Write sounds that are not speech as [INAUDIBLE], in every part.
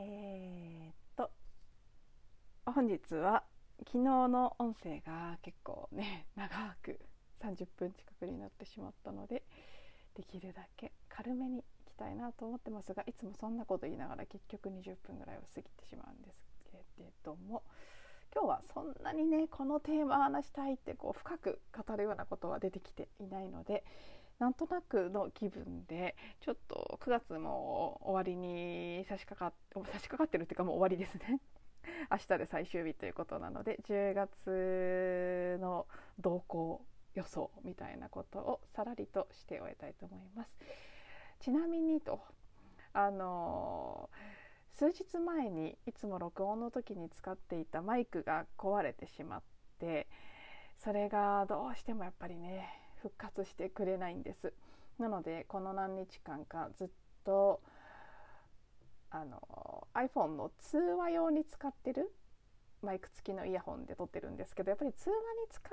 えー、っと本日は昨日の音声が結構ね [LAUGHS] 長く30分近くになってしまったのでできるだけ軽めにいきたいなと思ってますがいつもそんなこと言いながら結局20分ぐらいを過ぎてしまうんですけれども今日はそんなにねこのテーマ話したいってこう深く語るようなことは出てきていないのでなんとなくの気分でちょっと9月も終わりに差し掛かっ差し掛かってるっていうかもう終わりですね [LAUGHS] 明日で最終日ということなので10月の動向予想みたいなことをさらりとして終えたいと思います。ちなみにとあの数日前にいつも録音の時に使っていたマイクが壊れてしまってそれがどうしてもやっぱりね復活してくれないんです。なのでこの何日間かずっとあの iPhone の通話用に使ってるマイク付きのイヤホンで撮ってるんですけどやっぱり通話に使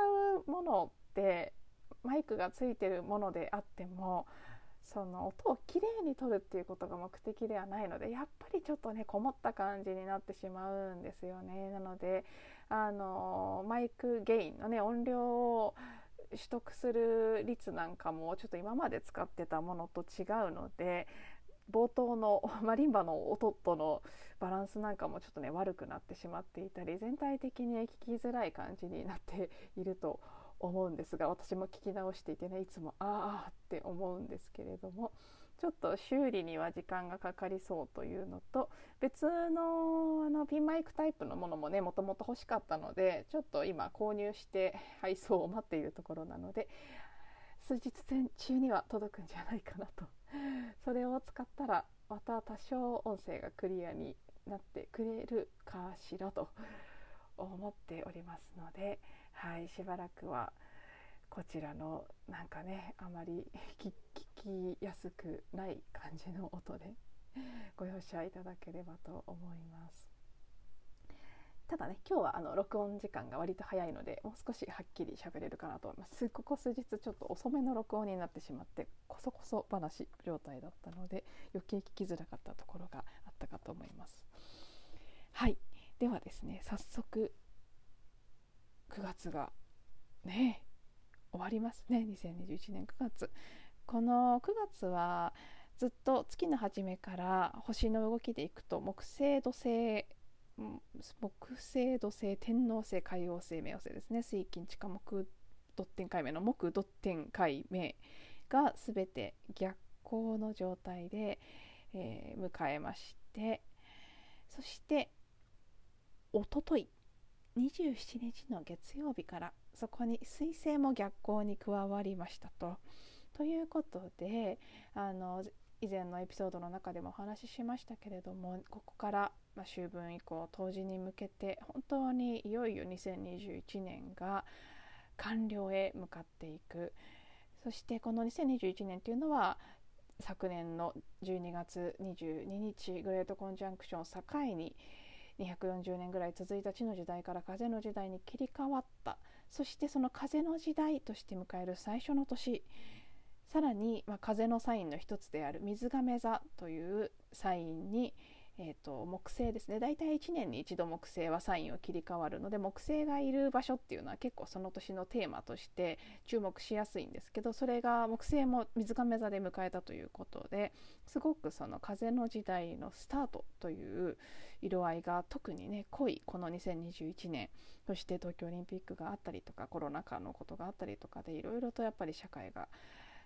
うものってマイクがついてるものであってもその音をきれいに撮るっていうことが目的ではないのでやっぱりちょっとねこもった感じになってしまうんですよね。なのであのマイクゲインのね音量を取得する率なんかもちょっと今まで使ってたものと違うので冒頭の [LAUGHS] マリンバの音とのバランスなんかもちょっとね悪くなってしまっていたり全体的に聞きづらい感じになっていると思うんですが私も聞き直していてねいつもああって思うんですけれども。ちょっと修理には時間がかかりそうというのと別のあのピンマイクタイプのものもねもともと欲しかったのでちょっと今購入して配送を待っているところなので数日中には届くんじゃないかなとそれを使ったらまた多少音声がクリアになってくれるかしらと思っておりますので。はいしばらくはこちらのなんかねあまり [LAUGHS] 聞きやすくない感じの音で [LAUGHS] ご容赦いただければと思います。ただね今日はあの録音時間が割と早いのでもう少しはっきり喋れるかなと思います。ここ数日ちょっと遅めの録音になってしまってこそこそ話状態だったので余計聞きづらかったところがあったかと思います。はい。ではですね早速9月がねわりますね。2021年9月。この9月はずっと月の初めから星の動きでいくと木星土星木星土星天王星海王星冥王星ですね。水金地下木ドッテン解明の木ドッテン解明が全て逆行の状態で、えー、迎えましてそしておととい27日の月曜日からそこに彗星も逆行に加わりましたと。ということであの以前のエピソードの中でもお話ししましたけれどもここから、まあ、秋分以降冬至に向けて本当にいよいよ2021年が完了へ向かっていくそしてこの2021年というのは昨年の12月22日グレートコンジャンクションを境に240年ぐらい続いた地の時代から風の時代に切り替わった。そしてその風の時代として迎える最初の年。さらに、まあ、風のサインの一つである水亀座というサインにえーと、木星ですね。大体1年に一度木星はサインを切り替わるので木星がいる場所っていうのは結構その年のテーマとして注目しやすいんですけどそれが木星も水亀座で迎えたということですごくその風の時代のスタートという色合いが特にね濃いこの2021年そして東京オリンピックがあったりとかコロナ禍のことがあったりとかでいろいろとやっぱり社会が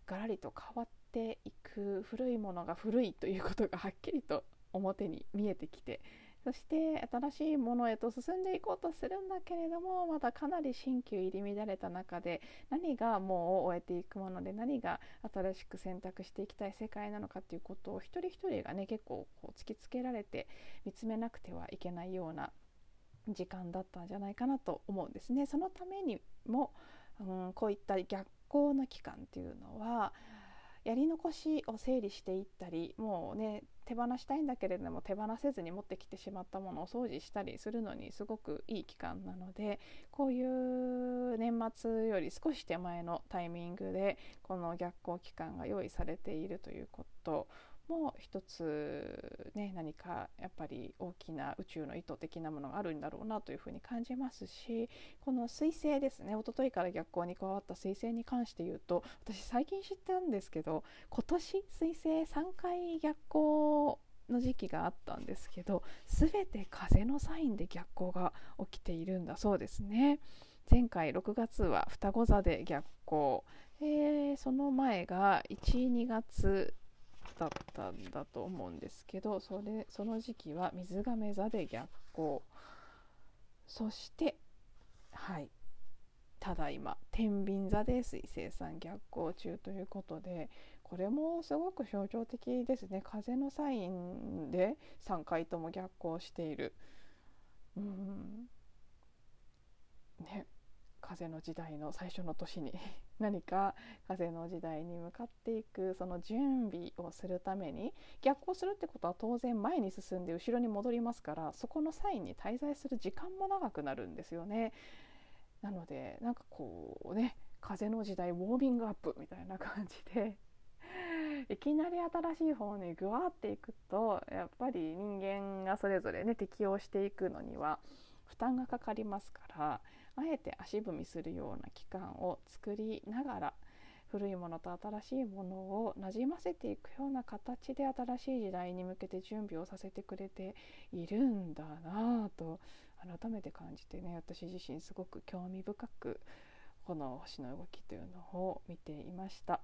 ガラリと変わっていく古いものが古いということがはっきりと表に見えてきてそして新しいものへと進んでいこうとするんだけれどもまだかなり新旧入り乱れた中で何がもう終えていくもので何が新しく選択していきたい世界なのかっていうことを一人一人がね結構こう突きつけられて見つめなくてはいけないような時間だったんじゃないかなと思うんですね。そのためにも、うん、こういった逆行の期間っていうのはやり残しを整理していったりもうね手放したいんだけれども手放せずに持ってきてしまったものを掃除したりするのにすごくいい期間なのでこういう年末より少し手前のタイミングでこの逆行期間が用意されているということ。も一つね何かやっぱり大きな宇宙の意図的なものがあるんだろうなというふうに感じますしこの彗星ですね一昨日から逆行に加わった彗星に関して言うと私最近知ったんですけど今年彗星3回逆行の時期があったんですけど全て風のサインで逆行が起きているんだそうですね。前回6月は双子座で逆行、えー、その前が12月だったんだと思うんですけどそれその時期は水亀座で逆行。そしてはい。ただいま天秤座で水星さん逆行中ということでこれもすごく象徴的ですね。風のサインで3回とも逆行している。うん。ね。風の時代の最初の年に [LAUGHS] 何か風の時代に向かっていくその準備をするために逆行するってことは当然前に進んで後ろに戻りますからそこのサインに滞在する時間も長くなるんですよね。なのでなんかこうね風の時代ウォーミングアップみたいな感じで [LAUGHS] いきなり新しい方にぐわっていくとやっぱり人間がそれぞれね適応していくのには負担がかかりますからあえて足踏みするような期間を作りながら古いものと新しいものをなじませていくような形で新しい時代に向けて準備をさせてくれているんだなぁと改めて感じてね私自身すごく興味深くこの星の動きというのを見ていました。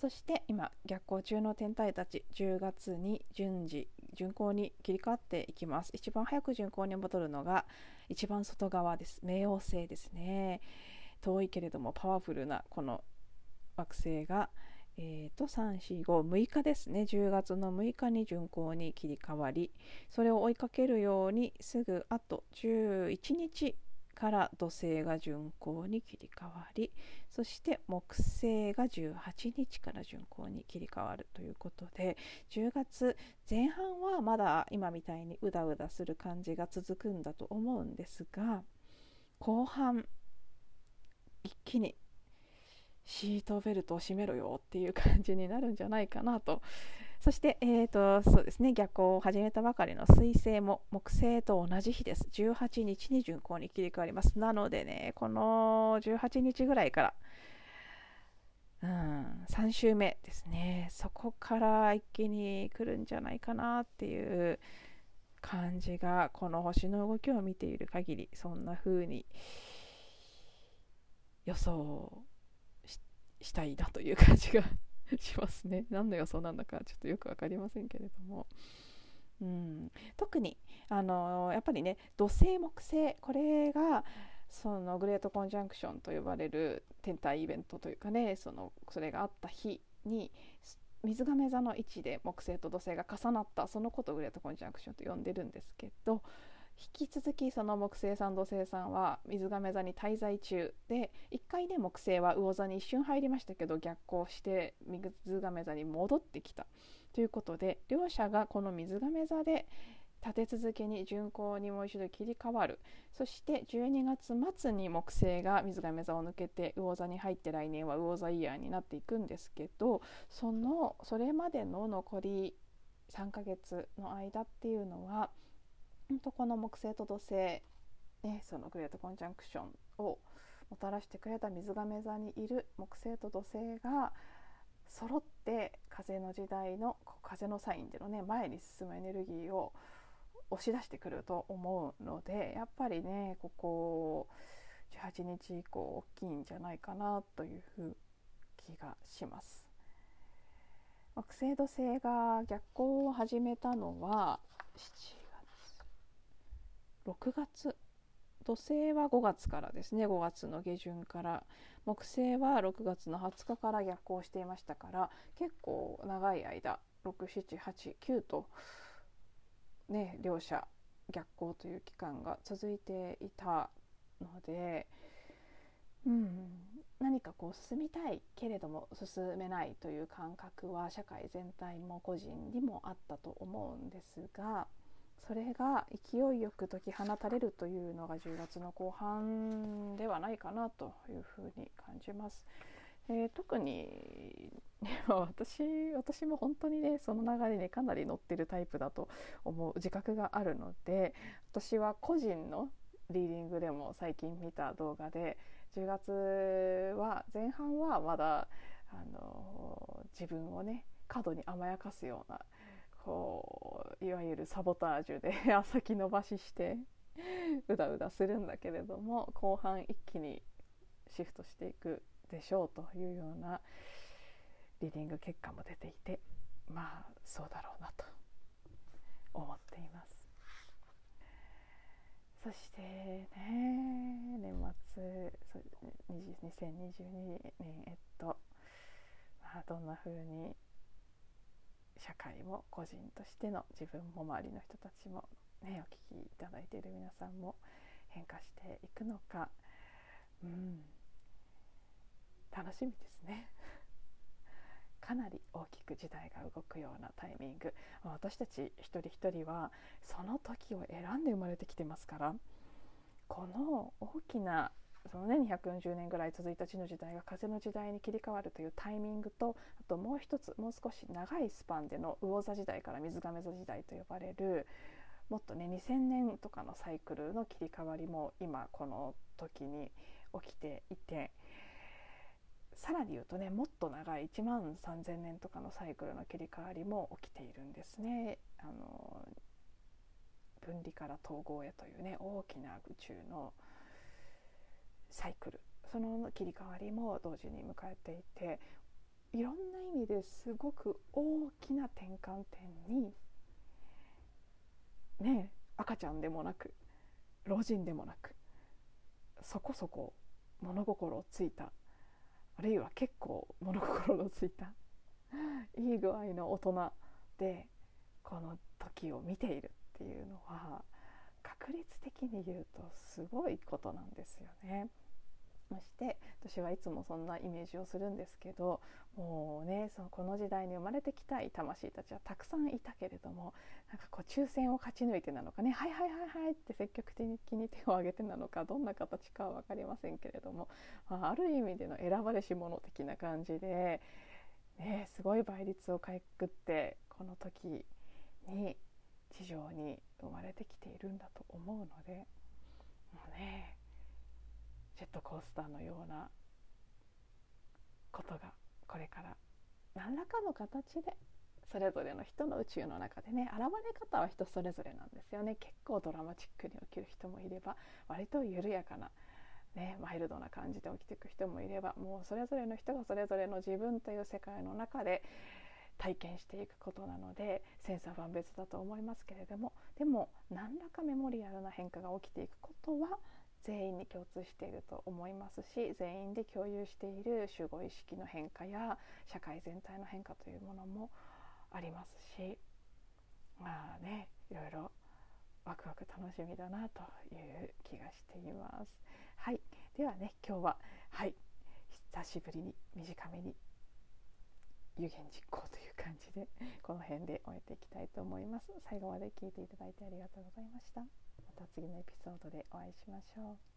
そして今逆行中の天体たち10月に順次巡行に切り替わっていきます。一番早く巡行に戻るのが一番外側です。冥王星ですね。遠いけれどもパワフルなこの惑星がえーと、3456日ですね。10月の6日に巡行に切り替わりそれを追いかけるようにすぐあと11日から土星が巡行に切り替わりそして木星が18日から巡行に切り替わるということで10月前半はまだ今みたいにうだうだする感じが続くんだと思うんですが後半一気にシートベルトを締めろよっていう感じになるんじゃないかなとそして、えーとそうですね、逆行を始めたばかりの水星も木星と同じ日です。18日に巡行に切り替わります。なのでね、この18日ぐらいから、うん、3週目ですね、そこから一気に来るんじゃないかなっていう感じが、この星の動きを見ている限り、そんな風に予想したいなという感じが [LAUGHS] しますね何の予想なんだかちょっとよく分かりませんけれども。うん、特にあのやっぱりね土星木星これがそのグレートコンジャンクションと呼ばれる天体イベントというかねそのそれがあった日に水亀座の位置で木星と土星が重なったそのことをグレートコンジャンクションと呼んでるんですけど引き続きその木星さん土星さんは水亀座に滞在中で1回ね木星は魚座に一瞬入りましたけど逆行して水亀座に戻ってきたということで両者がこの水亀座で立て続けに巡行にもう一度切り替わる。そして12月末に木星が水亀座を抜けて魚座に入って来年は魚座イヤーになっていくんですけどそのそれまでの残り3ヶ月の間っていうのはとこの木星と土星、ね、そのグレートコンジャンクションをもたらしてくれた水亀座にいる木星と土星が揃って風の時代の風のサインでのね前に進むエネルギーを押し出してくると思うのでやっぱりねここ18日以降大きいんじゃないかなという気がします。木星土星が逆行を始めたのは6月。土星は5月からですね。5月の下旬から。木星は6月の20日から逆行していましたから結構長い間6789とね両者逆行という期間が続いていたのでうん、何かこう進みたいけれども進めないという感覚は社会全体も個人にもあったと思うんですがそれが勢いよく解き放たれるというのが10月の後半ではないかなというふうに感じます。えー、特に私私も本当にねその流れにかなり乗ってるタイプだと思う自覚があるので私は個人のリーディングでも最近見た動画で10月は前半はまだあの自分をね過度に甘やかすようなこういわゆるサボタージュで [LAUGHS] 先延ばししてうだうだするんだけれども後半一気にシフトしていくでしょうというようなリーディング結果も出ていてまあそうだろうなと思っています。そしてね年末2022年えっと、まあ、どんな風に社会も個人としての自分も周りの人たちも、ね、お聞きいただいている皆さんも変化していくのか、うん、楽しみですね。[LAUGHS] かなり大きく時代が動くようなタイミング。私たち一人一人はその時を選んで生まれてきてますからこの大きなそのね240年ぐらい続いた地の時代が風の時代に切り替わるというタイミングとあともう一つもう少し長いスパンでの魚座時代から水亀座時代と呼ばれるもっとね2000年とかのサイクルの切り替わりも今この時に起きていてさらに言うとねもっと長い1万3,000年とかのサイクルの切り替わりも起きているんですね。あの分離から統合へというね大きな宇宙のサイクルその切り替わりも同時に迎えていていろんな意味ですごく大きな転換点にね赤ちゃんでもなく老人でもなくそこそこ物心をついたあるいは結構物心のついたいい具合の大人でこの時を見ているっていうのは確率的に言うとすごいことなんですよね。まして私はいつもそんなイメージをするんですけどもうねそのこの時代に生まれてきたい魂たちはたくさんいたけれどもなんかこう抽選を勝ち抜いてなのかね「はいはいはいはい」って積極的に手を挙げてなのかどんな形かは分かりませんけれども、まあ、ある意味での選ばれし者的な感じで、ね、すごい倍率をかいくってこの時に地上に生まれてきているんだと思うのでもうねジェットコースターのようなことがこれから何らかの形でそれぞれの人の宇宙の中でね現れ方は人それぞれなんですよね。結構ドラマチックに起きる人もいれば割と緩やかな、ね、マイルドな感じで起きていく人もいればもうそれぞれの人がそれぞれの自分という世界の中で体験していくことなので千差万別だと思いますけれどもでも何らかメモリアルな変化が起きていくことは全員に共通していると思いますし全員で共有している集合意識の変化や社会全体の変化というものもありますしまあねいろいろワクワク楽しみだなという気がしています。はい、ではね今日ははい久しぶりに短めに有言実行という感じでこの辺で終えていきたいと思います。最後まで聞いていただいてありがとうございました。た次のエピソードでお会いしましょう。